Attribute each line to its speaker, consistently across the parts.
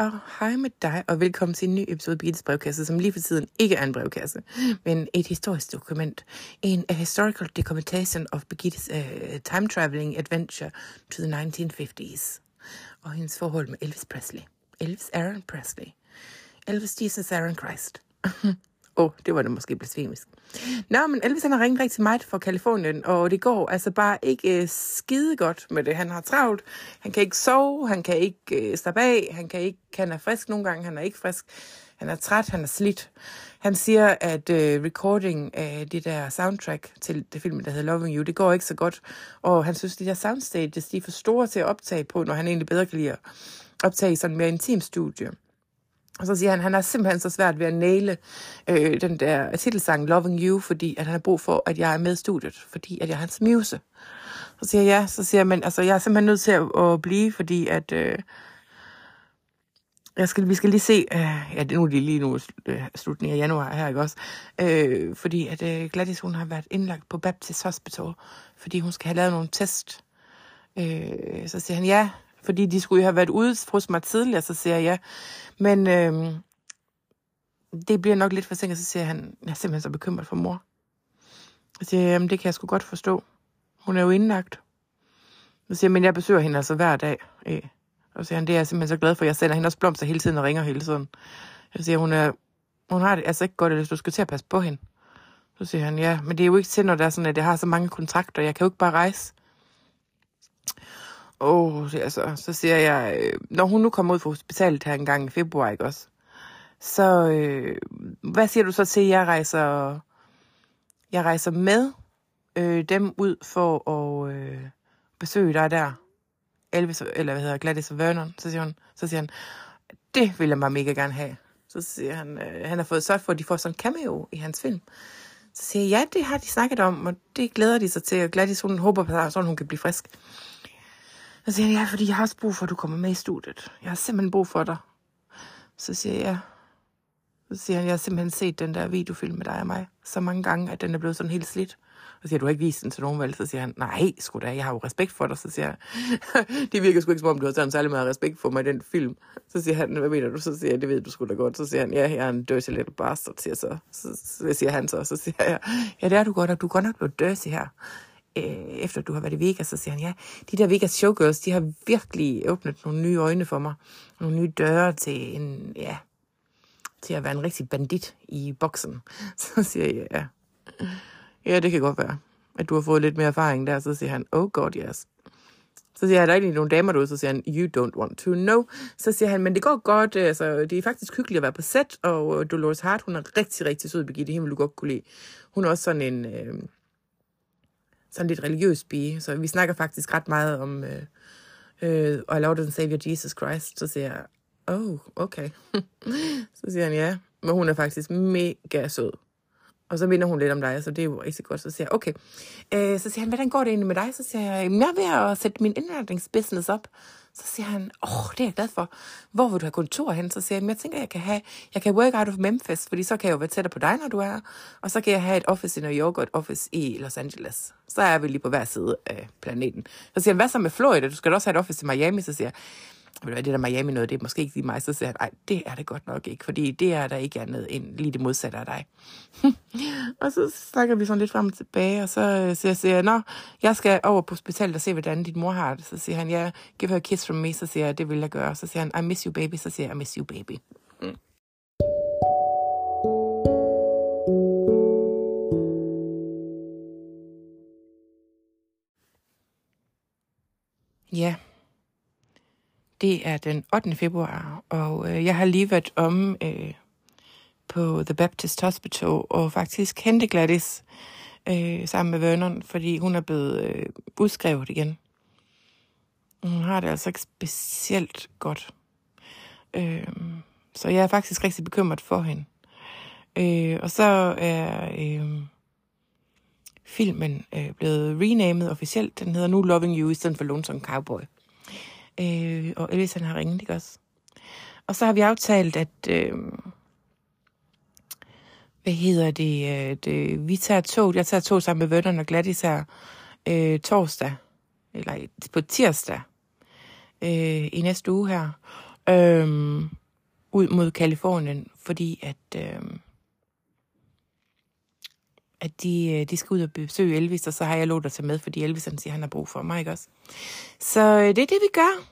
Speaker 1: og hej med dig, og velkommen til en ny episode af Birgittes brevkasse, som lige for tiden ikke er en brevkasse, men et historisk dokument. En a historical documentation of Birgittes uh, time traveling adventure to the 1950s. Og hendes forhold med Elvis Presley. Elvis Aaron Presley. Elvis Jesus Aaron Christ. Åh, oh, det var da måske blasfemisk. Nå, men Elvis han har ringet rigtig meget fra Kalifornien, og det går altså bare ikke øh, skide godt med det. Han har travlt, han kan ikke sove, han kan ikke øh, slappe af, han kan ikke, han er frisk nogle gange, han er ikke frisk. Han er træt, han er slidt. Han siger, at øh, recording af det der soundtrack til det film, der hedder Loving You, det går ikke så godt. Og han synes, at de der soundstages, de er for store til at optage på, når han egentlig bedre kan lide at optage i sådan mere intim studie. Og så siger han, at han har simpelthen så svært ved at næle øh, den der titelsang Loving You, fordi at han har brug for, at jeg er med i studiet, fordi at jeg er hans muse. Så siger jeg ja, så siger jeg, men altså, jeg er simpelthen nødt til at, at blive, fordi at... Øh, jeg skal, vi skal lige se, øh, ja, det er nu lige nu øh, slutningen af januar her, ikke også? Øh, fordi at øh, Gladys, hun har været indlagt på Baptist Hospital, fordi hun skal have lavet nogle test. Øh, så siger han, ja, fordi de skulle jo have været ude hos mig tidligere, så siger jeg ja. Men øh, det bliver nok lidt forsinket, så siger han, jeg er simpelthen så bekymret for mor. Så siger jeg, jamen det kan jeg sgu godt forstå. Hun er jo indlagt. Så siger jeg, men jeg besøger hende altså hver dag. Øh. Og så siger han, det er jeg simpelthen så glad for. Jeg sender hende også blomster hele tiden og ringer hele tiden. Jeg siger, hun, er, hun har det altså ikke godt, hvis du skal til at passe på hende. Så siger han, ja, men det er jo ikke til, når der er sådan, at jeg har så mange kontrakter. Jeg kan jo ikke bare rejse. Åh, oh, altså, så siger jeg, øh, når hun nu kommer ud fra hospitalet her en gang i februar, ikke også? Så øh, hvad siger du så til, at jeg rejser, jeg rejser med øh, dem ud for at øh, besøge dig der? Elvis, eller hvad hedder Gladys og Vernon, så siger, hun, så siger han, det vil jeg bare mega gerne have. Så siger han, øh, han har fået sørget for, at de får sådan en cameo i hans film. Så siger jeg, ja, det har de snakket om, og det glæder de sig til, og Gladys, hun håber på, at hun kan blive frisk. Så siger han, ja, fordi jeg har også brug for, at du kommer med i studiet. Jeg har simpelthen brug for dig. Så siger jeg, ja. Så siger han, jeg har simpelthen set den der videofilm med dig og mig så mange gange, at den er blevet sådan helt slidt. Så siger du har ikke vist den til nogen vel? Så siger han, nej, sgu da, jeg har jo respekt for dig. Så siger jeg, det virker sgu ikke som om, du har sådan særlig meget respekt for mig i den film. Så siger han, hvad mener du? Så siger jeg, det ved du sgu da godt. Så siger han, ja, jeg er en dirty little bastard, siger så. Så, så siger han så. Så siger jeg, ja, det er du godt, og du er godt nok blevet dirty her øh, efter du har været i Vegas, så siger han, ja, de der Vegas showgirls, de har virkelig åbnet nogle nye øjne for mig. Nogle nye døre til en, ja, til at være en rigtig bandit i boksen. Så siger jeg, ja, ja, det kan godt være, at du har fået lidt mere erfaring der. Så siger han, oh god, yes. Så siger han, der er egentlig nogle damer derude, så siger han, you don't want to know. Så siger han, men det går godt, øh, altså, det er faktisk hyggeligt at være på set, og øh, Dolores Hart, hun er rigtig, rigtig sød, Birgitte, hende vil du godt kunne lide. Hun er også sådan en, øh, sådan lidt religiøs pige, så vi snakker faktisk ret meget om øh, øh, I love the Savior Jesus Christ. Så siger jeg, oh, okay. så siger han, ja, men hun er faktisk mega sød. Og så minder hun lidt om dig, så det er jo rigtig godt. Så siger jeg, okay. Øh, så siger han, hvordan går det egentlig med dig? Så siger jeg, jeg er ved at sætte min indretningsbusiness op. Så siger han, åh, oh, det er jeg glad for. Hvor vil du have kontor hen? Så siger jeg, jeg tænker, jeg kan have, jeg kan work out of Memphis, fordi så kan jeg jo være tættere på dig, når du er Og så kan jeg have et office i New York og et office i Los Angeles. Så er vi lige på hver side af planeten. Så siger han, hvad så med Florida? Du skal også have et office i Miami. Så siger jeg, ved det der Miami noget, det er måske ikke lige mig. Så siger han, nej, det er det godt nok ikke, fordi det er der ikke andet end lige det modsatte af dig. og så snakker vi sådan lidt frem og tilbage, og så siger jeg, siger, nå, jeg skal over på hospitalet og se, hvordan din mor har det. Så siger han, ja, yeah, give her a kiss from me. Så siger jeg, det vil jeg gøre. Så siger han, I miss you baby. Så siger jeg, I miss you baby. Mm. Ja. Yeah. Det er den 8. februar, og øh, jeg har lige været om øh, på The Baptist Hospital og faktisk hente Gladys øh, sammen med Vernon, fordi hun er blevet øh, udskrevet igen. Hun har det altså ikke specielt godt. Øh, så jeg er faktisk rigtig bekymret for hende. Øh, og så er øh, filmen øh, blevet renamed officielt. Den hedder nu Loving You i stedet for Lonesome Cowboy. Øh, og Elvis han har ringet, ikke også? Og så har vi aftalt, at... Øh, hvad hedder det, øh, det? Vi tager tog. Jeg tager tog sammen med Vønderne og Gladys her øh, torsdag. Eller på tirsdag. Øh, I næste uge her. Øh, ud mod Kalifornien, fordi at, Øh, at de, øh, de skal ud og besøge Elvis, og så har jeg lov at tage med, fordi Elvis han siger, at han har brug for mig, ikke også? Så øh, det er det, vi gør.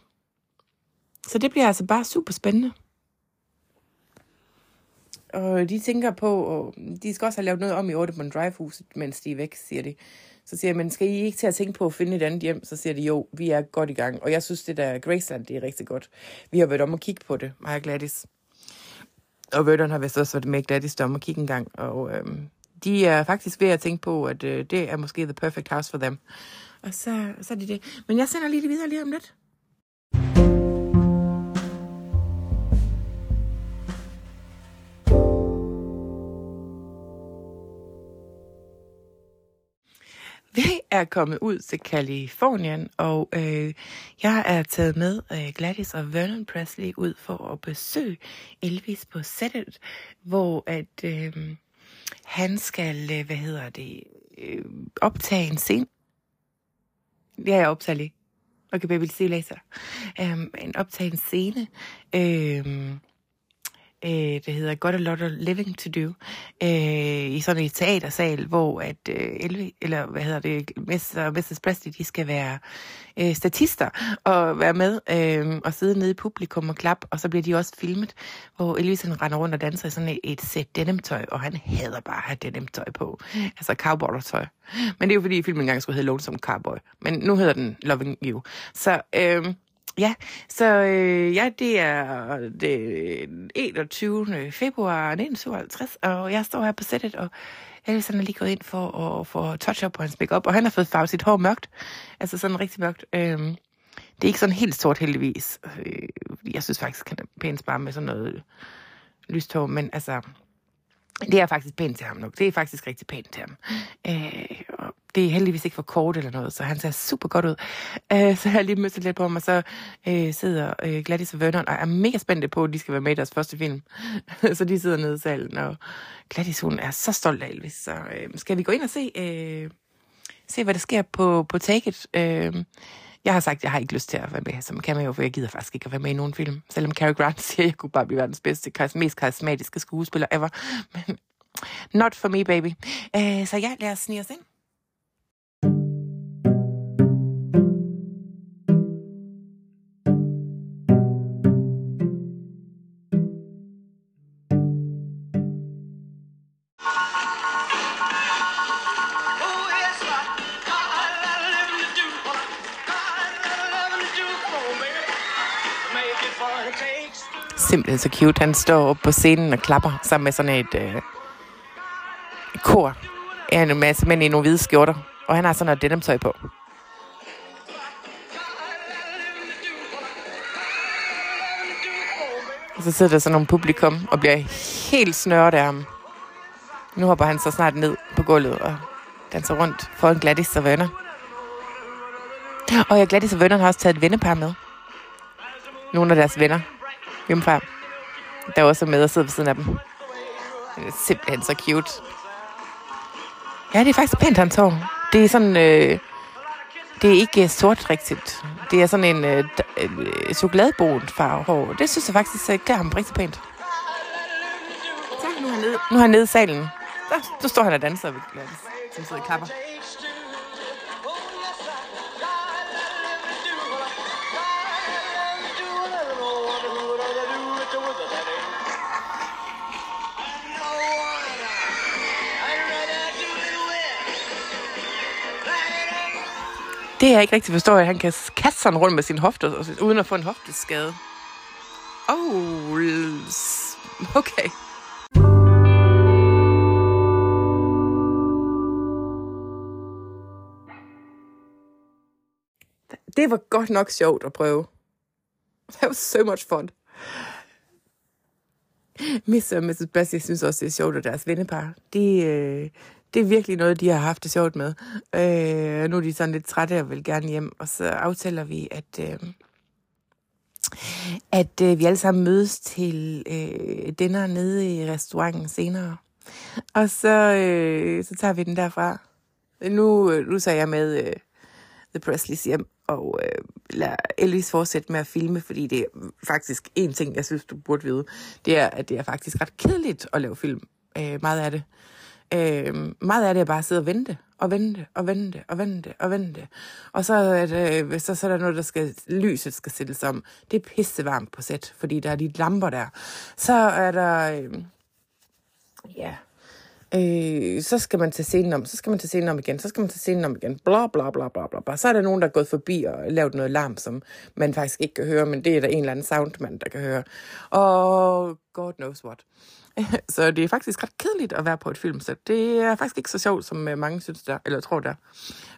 Speaker 1: Så det bliver altså bare super spændende. Og de tænker på, og de skal også have lavet noget om i Audubon Drive-huset, mens de er væk, siger de. Så siger jeg, men skal I ikke til at tænke på at finde et andet hjem? Så siger de, jo, vi er godt i gang. Og jeg synes, det der Graceland, det er rigtig godt. Vi har været om at kigge på det, mig og Gladys. Og Verdon har vist også været med Gladys om at kigge en gang. Og øhm, de er faktisk ved at tænke på, at øh, det er måske the perfect house for dem. Og så, så er det det. Men jeg sender lige det videre lige om lidt. Jeg er kommet ud til Kalifornien, og øh, jeg er taget med øh, Gladys og Vernon Presley ud for at besøge Elvis på sættet, hvor at øh, han skal, øh, hvad hedder det, øh, optage en scene. Det er jeg optaget lige. Okay, baby, see se later. Um, øhm, en optage en scene. Øh, øh, det hedder Got a Lot of Living to Do, øh, i sådan et teatersal, hvor at øh, Elvi, eller hvad hedder det, Mr. og Mrs. Presley, de skal være øh, statister og være med øh, og sidde nede i publikum og klap, og så bliver de også filmet, hvor Elvis han render rundt og danser i sådan et, et sæt denimtøj, og han hader bare at have denimtøj på, altså cowboy-tøj. Men det er jo fordi filmen engang skulle hedde Lonesome Cowboy, men nu hedder den Loving You. Så øh, Ja, så øh, ja, det er det 21. februar 1957, og jeg står her på sættet, og Elvis er lige gået ind for at få touch-up på hans makeup, og han har fået farvet sit hår mørkt, altså sådan rigtig mørkt. Øhm, det er ikke sådan helt sort heldigvis. Øh, jeg synes faktisk, han er pænt bare med sådan noget lyst hår, men altså, det er faktisk pænt til ham nok. Det er faktisk rigtig pænt til ham. Øh, det er heldigvis ikke for kort eller noget, så han ser super godt ud. Øh, så jeg har lige mødt lidt på ham, og så øh, sidder øh, Gladys og Vernon og er mega spændte på, at de skal være med i deres første film. så de sidder nede i salen, og Gladys hun er så stolt af Elvis. Så øh, skal vi gå ind og se, øh, se hvad der sker på, på Take It? Øh, jeg har sagt, at jeg har ikke lyst til at være med som cameo, for jeg gider faktisk ikke at være med i nogen film. Selvom Cary Grant siger, at jeg kunne bare blive verdens bedste, mest karismatiske skuespiller ever. Men not for me, baby. Uh, så ja, lad os snige os ind. Simpelthen så cute. Han står op på scenen og klapper sammen med sådan et, øh, kor af en masse mænd i nogle hvide skjorter. Og han har sådan noget denimtøj på. Og så sidder der sådan nogle publikum og bliver helt snørret af ham. Nu hopper han så snart ned på gulvet og danser rundt for en Gladys og venner. Og jeg Gladys og vennerne har også taget et vennepar med. Nogle af deres venner hjemmefra, der også er med og sidder ved siden af dem. Det er simpelthen så cute. Ja, det er faktisk pænt, hans hår. Det er sådan... Øh, det er ikke sort rigtigt. Det er sådan en øh, øh, chokoladebrun farve hår. Det synes jeg faktisk øh, klæder ham rigtig pænt. Så, nu er han nede, nu er han nede i salen. Der, der står han og danser, som sidder i klapper. Det jeg ikke rigtig forstår, at han kan kaste sådan rundt med sin hofte, uden at få en hofteskade. Oh, okay. Det var godt nok sjovt at prøve. That was so much fun. Miss og Mrs. Bessie synes også, det er sjovt, at deres vennepar, de, øh, det er virkelig noget, de har haft det sjovt med. Øh, nu er de sådan lidt trætte og vil gerne hjem, og så aftaler vi, at, øh, at øh, vi alle sammen mødes til øh, dinner nede i restauranten senere. Og så, øh, så tager vi den derfra. Nu, øh, nu tager jeg med øh, The Presleys hjem, og øh, lade Elvis fortsætte med at filme, fordi det er faktisk en ting, jeg synes, du burde vide, det er, at det er faktisk ret kedeligt at lave film. Øh, meget af det. Øh, Øh, meget af det er bare at sidde og vente, og vente, og vente, og vente, og vente. Og så er, det, øh, så, så er der noget, der skal, lyset skal sættes om. Det er pissevarmt på sæt, fordi der er de lamper der. Så er der, øh, ja, Øh, så skal man tage scenen om, så skal man tage scenen om igen, så skal man tage scenen om igen, bla bla bla bla bla. Så er der nogen, der er gået forbi og lavet noget larm, som man faktisk ikke kan høre, men det er der en eller anden soundmand, der kan høre. Og God knows what. så det er faktisk ret kedeligt at være på et filmsæt. Det er faktisk ikke så sjovt, som øh, mange synes der, eller tror der.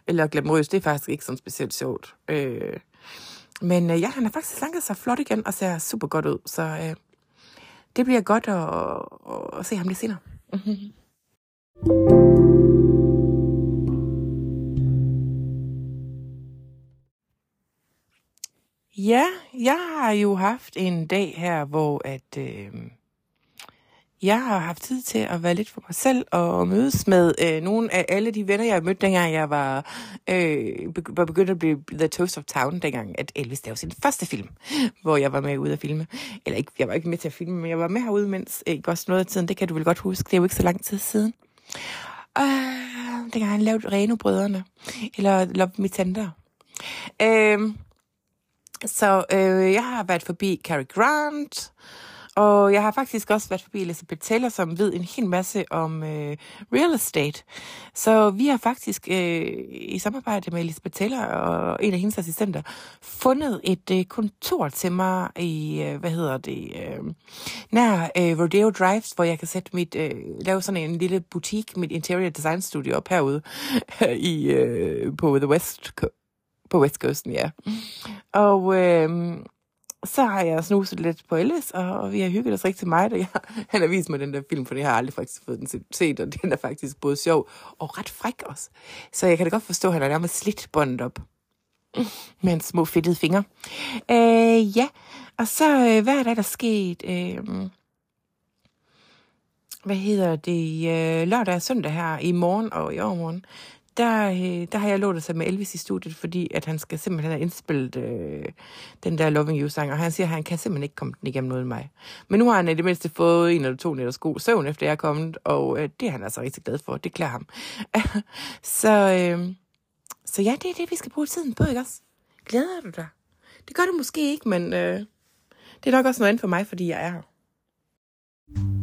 Speaker 1: Eller glamorøst, det er faktisk ikke sådan specielt sjovt. Øh, men øh, ja, han har faktisk slanket sig flot igen og ser super godt ud, så øh, det bliver godt at, at, at se ham lidt senere. Ja, jeg har jo haft en dag her, hvor at øh, jeg har haft tid til at være lidt for mig selv og mødes med øh, nogle af alle de venner, jeg mødte, dengang jeg var, øh, var begyndt at blive The Toast of Town, dengang at Elvis lavede sin første film, hvor jeg var med ude at filme. Eller ikke, jeg var ikke med til at filme, men jeg var med herude, mens øh, ikke også noget af tiden, det kan du vel godt huske, det er jo ikke så lang tid siden. Øh, dengang han lavede Reno-brødrene, eller Love Me Tender. Øh, så øh, jeg har været forbi Cary Grant, og jeg har faktisk også været forbi Elizabeth Taylor, som ved en hel masse om øh, real estate. Så vi har faktisk øh, i samarbejde med Elizabeth Taylor og en af hendes assistenter fundet et øh, kontor til mig i, øh, hvad hedder det, øh, nær øh, Rodeo Drives, hvor jeg kan sætte mit, øh, lave sådan en lille butik, mit interior design studio op herude i, øh, på The West på West Coasten, ja. Og øh, så har jeg snuset lidt på Ellis, og vi har hygget os rigtig meget. Og jeg, han har vist mig den der film, for jeg har aldrig faktisk fået den set, og den er faktisk både sjov og ret fræk også. Så jeg kan da godt forstå, at han har nærmest slidt båndet op med en små fedtede fingre. Øh, ja, og så øh, hvad er der, der sket? Øh, hvad hedder det? Øh, lørdag og søndag her i morgen og i overmorgen, der, øh, der har jeg lovet sig med Elvis i studiet, fordi at han skal simpelthen have indspillet øh, den der Loving You-sang, og han siger, at han kan simpelthen ikke komme den igennem uden mig. Men nu har han i det mindste fået en eller to nætters god søvn, efter jeg er kommet, og øh, det er han altså rigtig glad for. Det klæder ham. så, øh, så ja, det er det, vi skal bruge tiden på, ikke også? Glæder du dig? Det gør du måske ikke, men øh, det er nok også noget andet for mig, fordi jeg er her.
Speaker 2: One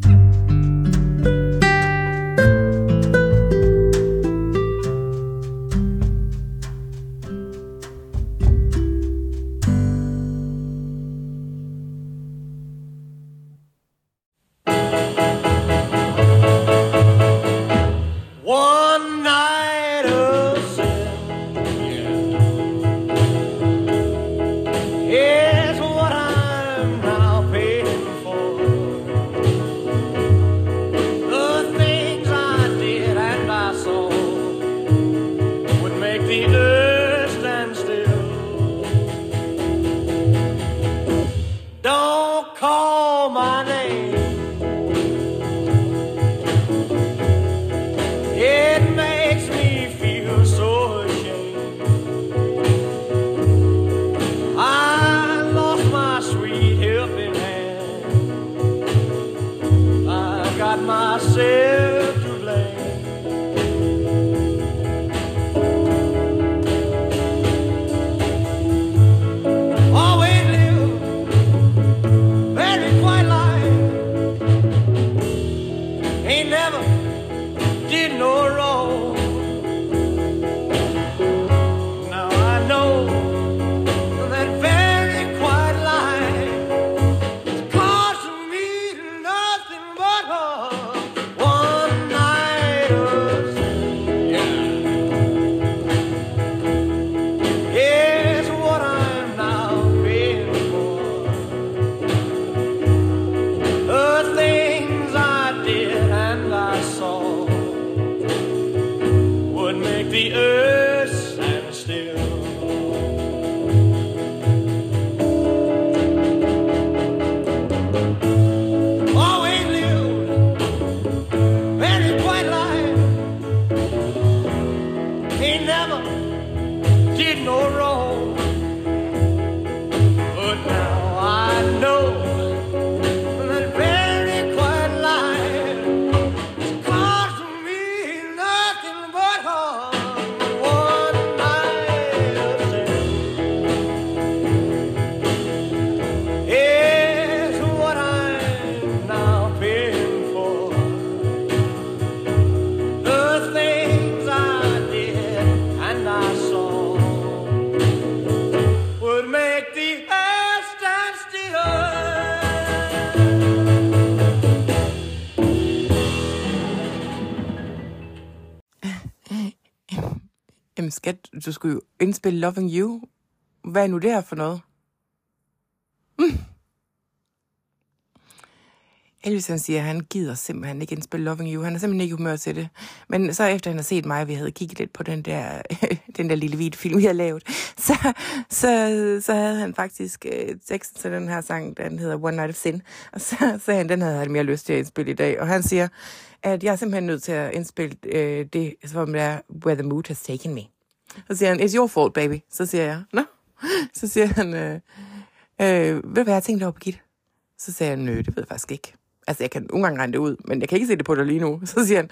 Speaker 1: skat, du skulle jo indspille Loving You. Hvad er nu det her for noget? Mm. Elvis han siger, at han gider simpelthen ikke indspille Loving You. Han er simpelthen ikke i humør til det. Men så efter han har set mig, vi havde kigget lidt på den der, den der lille hvide film, vi har lavet, så, så, så havde han faktisk øh, teksten til den her sang, den hedder One Night of Sin. Og så sagde han, den havde han mere lyst til at indspille i dag. Og han siger, at jeg er simpelthen nødt til at indspille øh, det, som er Where the Mood Has Taken Me. Så siger han, it's your fault, baby. Så siger jeg, nå. Så siger han, øh, øh, ved du hvad jeg tænkte over, Birgitte? Så siger jeg, nø, øh, det ved jeg faktisk ikke. Altså, jeg kan nogle gange regne det ud, men jeg kan ikke se det på dig lige nu. Så siger han,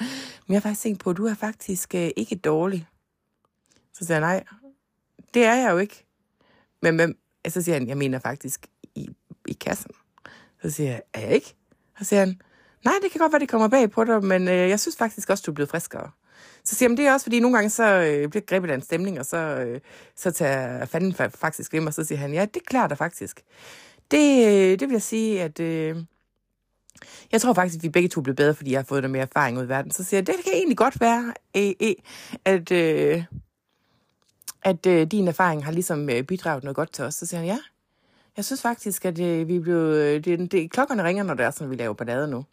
Speaker 1: men jeg har faktisk tænkt på, at du er faktisk øh, ikke dårlig. Så siger jeg, nej, det er jeg jo ikke. Men, men så siger han, jeg mener faktisk i, i kassen. Så siger jeg, er jeg ikke? Så siger han, nej, det kan godt være, det kommer bag på dig, men øh, jeg synes faktisk også, du er blevet friskere. Så siger jeg, det er også, fordi nogle gange så øh, bliver grebet af en stemning, og så, øh, så tager fanden faktisk ved mig, og så siger han, ja, det klarer dig faktisk. Det, øh, det vil jeg sige, at... Øh, jeg tror faktisk, at vi begge to bliver bedre, fordi jeg har fået noget mere erfaring ud i verden. Så siger jeg, det kan egentlig godt være, at, øh, at øh, din erfaring har ligesom øh, bidraget noget godt til os. Så siger han, ja, jeg synes faktisk, at øh, vi blev, øh, det, det, klokkerne ringer, når det er sådan, at vi laver ballade nu.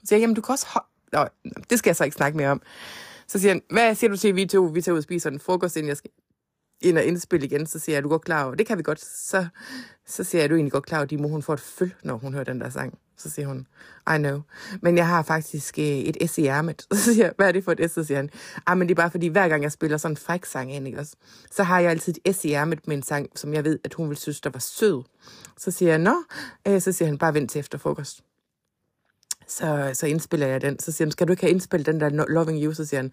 Speaker 1: Så siger jeg, jamen du kan også... Nå, det skal jeg så ikke snakke mere om. Så siger han, hvad siger du til, vi to vi tager ud og spiser en frokost, inden jeg skal ind og indspille igen, så siger jeg, er du godt klar over, det kan vi godt. Så, så siger jeg, er du egentlig godt klar over, at Dimo, hun får et føl, når hun hører den der sang. Så siger hun, I know. Men jeg har faktisk øh, et S i ærmet. Så siger jeg, hvad er det for et S? Så siger han, ah, men det er bare fordi, hver gang jeg spiller sådan en fræk sang ind, ikke også? så har jeg altid et S i ærmet med en sang, som jeg ved, at hun vil synes, der var sød. Så siger jeg, nå. Øh, så siger han, bare vent til efter frokost så, så indspiller jeg den. Så siger han, skal du ikke have indspillet den der Loving You? Så siger han,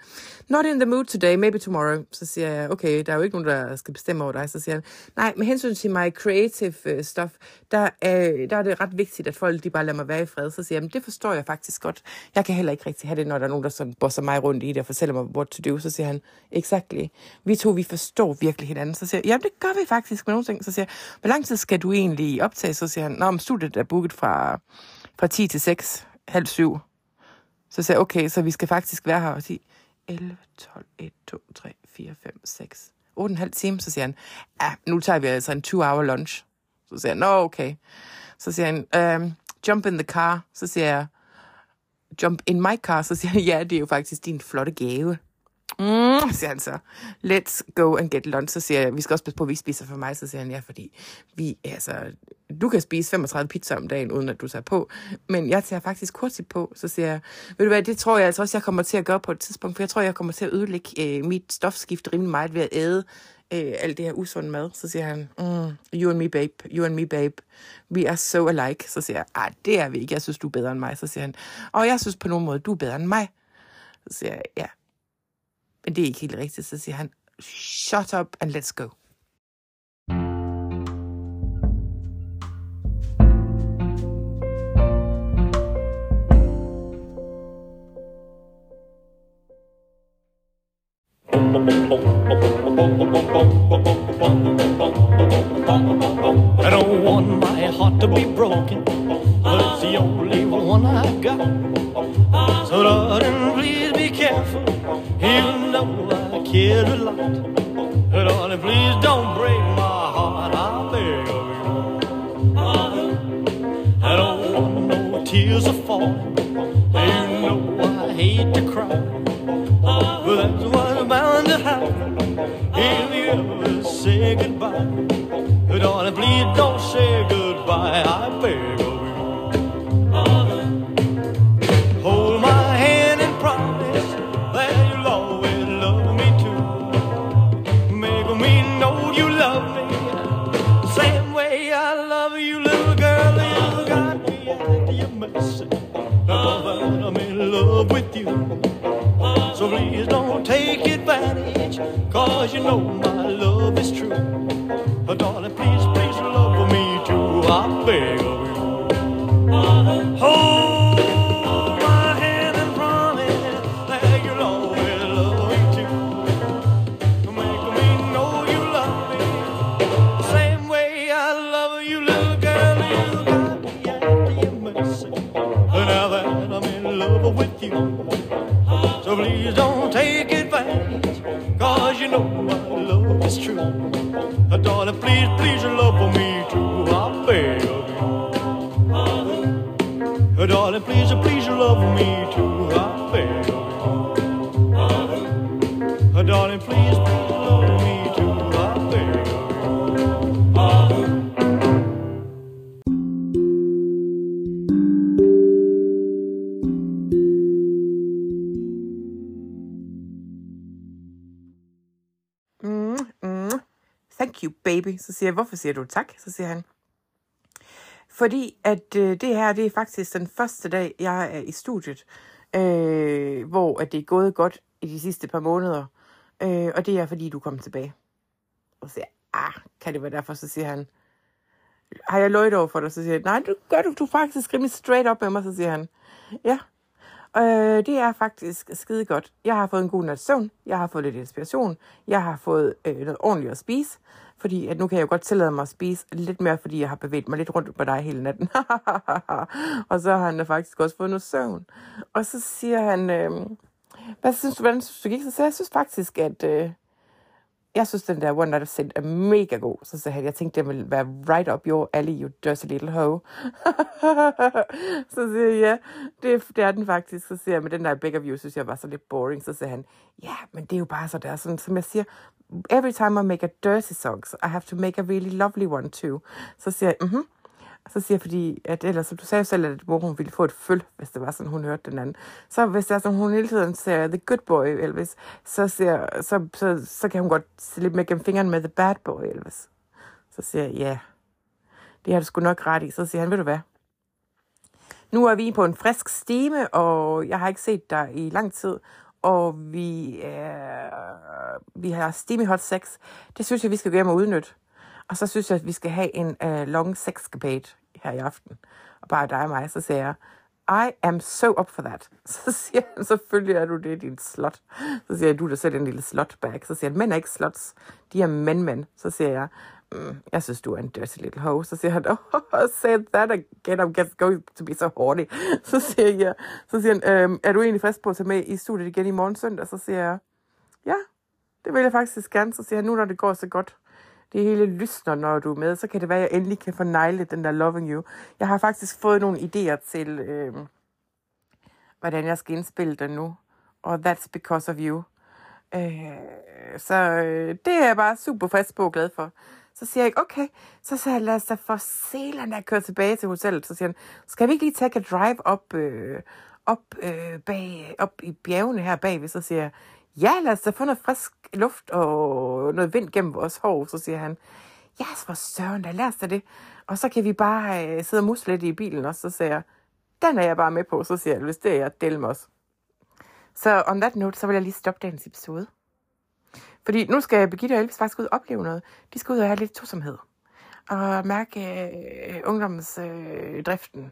Speaker 1: not in the mood today, maybe tomorrow. Så siger jeg, okay, der er jo ikke nogen, der skal bestemme over dig. Så siger han, nej, med hensyn til my creative uh, stuff, der, er, der er det ret vigtigt, at folk de bare lader mig være i fred. Så siger jeg, det forstår jeg faktisk godt. Jeg kan heller ikke rigtig have det, når der er nogen, der sådan bosser mig rundt i det og fortæller mig, what to do. Så siger han, exactly. Vi to, vi forstår virkelig hinanden. Så siger jeg, jamen det gør vi faktisk med nogle ting. Så siger jeg, hvor lang tid skal du egentlig optage? Så siger han, nå, om studiet er booket fra, fra 10 til 6 halv syv. Så sagde jeg, okay, så vi skal faktisk være her og sige 11, 12, 1, 2, 3, 4, 5, 6, 8 en halv time. Så siger han, ja, nu tager vi altså en 2-hour lunch. Så siger han, nå, okay. Så siger han, um, jump in the car. Så siger jeg, jump in my car. Så siger han, ja, det er jo faktisk din flotte gave. Mm, siger han så. Let's go and get lunch. Så siger jeg, vi skal også passe på, at vi spiser for mig. Så siger han, ja, fordi vi, altså, du kan spise 35 pizza om dagen, uden at du tager på. Men jeg tager faktisk hurtigt på. Så siger jeg, ved du hvad, det tror jeg altså også, jeg kommer til at gøre på et tidspunkt. For jeg tror, jeg kommer til at ødelægge øh, mit stofskift rimelig meget ved at æde øh, alt det her usunde mad. Så siger han, mm, you and me, babe, you and me, babe, we are so alike. Så siger jeg, ah, det er vi ikke, jeg synes, du er bedre end mig. Så siger han, og jeg synes på nogen måde, du er bedre end mig. Så siger jeg, ja, men det er ikke helt rigtigt. Så siger han, shut up and let's go.
Speaker 2: I don't want my heart to be broken, Care a lot. Darling, please don't break my heart, I beg of you. I don't want no tears are falling, you know I hate to cry. But that's what's bound to happen if you ever say goodbye. Darling, please don't say goodbye, I mercy. Now that I'm in love with you. So please don't don't take advantage, cause you know
Speaker 1: baby. Så siger jeg, hvorfor siger du tak? Så siger han, fordi at øh, det her, det er faktisk den første dag, jeg er i studiet, øh, hvor at det er gået godt i de sidste par måneder. Øh, og det er, fordi du kom tilbage. Og så siger jeg, ah, kan det være derfor? Så siger han, har jeg løjet over for dig? Så siger jeg, nej, du gør du, du faktisk rimelig straight up med mig. Så siger han, ja, Øh, det er faktisk skide godt. Jeg har fået en god nats søvn. Jeg har fået lidt inspiration. Jeg har fået øh, noget ordentligt at spise. Fordi at nu kan jeg jo godt tillade mig at spise lidt mere, fordi jeg har bevæget mig lidt rundt på dig hele natten. og så har han da faktisk også fået noget søvn. Og så siger han, øh, hvad synes du, hvordan synes du gik? Så jeg synes faktisk, at øh, jeg synes, den der One Night of Sin er mega god. Så sagde han, jeg tænkte, det ville være right up your alley, you dirty little hoe. så siger jeg, ja, det, det er den faktisk. Så siger jeg, men den der Big of You, synes jeg var så lidt boring. Så siger han, ja, yeah, men det er jo bare så der. Sådan, som jeg siger, every time I make a dirty song, I have to make a really lovely one too. Så siger jeg, mhm. mm så siger jeg, fordi, at ellers, som du sagde selv, at mor hun ville få et føl, hvis det var sådan, hun hørte den anden. Så hvis det er sådan, hun hele tiden ser the good boy, Elvis, så, siger, så, så, så kan hun godt se lidt med gennem fingeren med the bad boy, Elvis. Så siger jeg, ja, det har du sgu nok ret i. Så siger han, ved du hvad, nu er vi på en frisk stime, og jeg har ikke set dig i lang tid, og vi, øh, vi har steamy hot sex. Det synes jeg, vi skal gå hjem og udnytte. Og så synes jeg, at vi skal have en øh, long sexcapade her i aften. Og bare dig og mig, så siger jeg, I am so up for that. Så siger han, selvfølgelig er du det, din slot. Så siger jeg, du er da selv en lille slotbag. Så siger han, mænd er ikke slots, de er mænd-mænd. Så siger jeg, mm, jeg synes, du er en dirty little hoe. Så siger han, oh, say that again, I'm just going to be so horny. Så siger jeg, så siger han, øhm, er du egentlig frisk på at tage med i studiet igen i morgen søndag? Så siger jeg, ja, det vil jeg faktisk gerne. Så siger han, nu når det går så godt, det hele lysner, når du er med, så kan det være, at jeg endelig kan fornegle den der Loving You. Jeg har faktisk fået nogle idéer til, øh, hvordan jeg skal indspille den nu. Og That's Because of You. Øh, så øh, det er jeg bare super frisk på og glad for. Så siger jeg, okay, så siger jeg, lad os da for Zealand at køre tilbage til hotellet. Så siger han, skal vi ikke lige tage et drive op, øh, op, øh, bag, op i bjergene her bagved? Så siger jeg, ja, lad os da få noget frisk luft og noget vind gennem vores hår. Så siger han, ja, yes, for søren, da lad os da det. Og så kan vi bare øh, sidde og musle lidt i bilen, og så siger jeg, den er jeg bare med på. Så siger jeg, hvis det er jeg, del med os. Så on that note, så vil jeg lige stoppe dagens episode. Fordi nu skal Birgitte og Elvis faktisk ud og opleve noget. De skal ud og have lidt tosomhed. Og mærke øh, ungdomsdriften øh,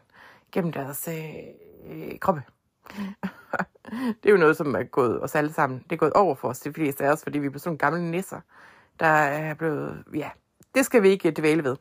Speaker 1: gennem deres øh, øh kroppe. Mm det er jo noget, som er gået os alle sammen. Det er gået over for os, de fleste af os, fordi vi er sådan nogle gamle nisser, der er blevet, ja, det skal vi ikke dvæle ved.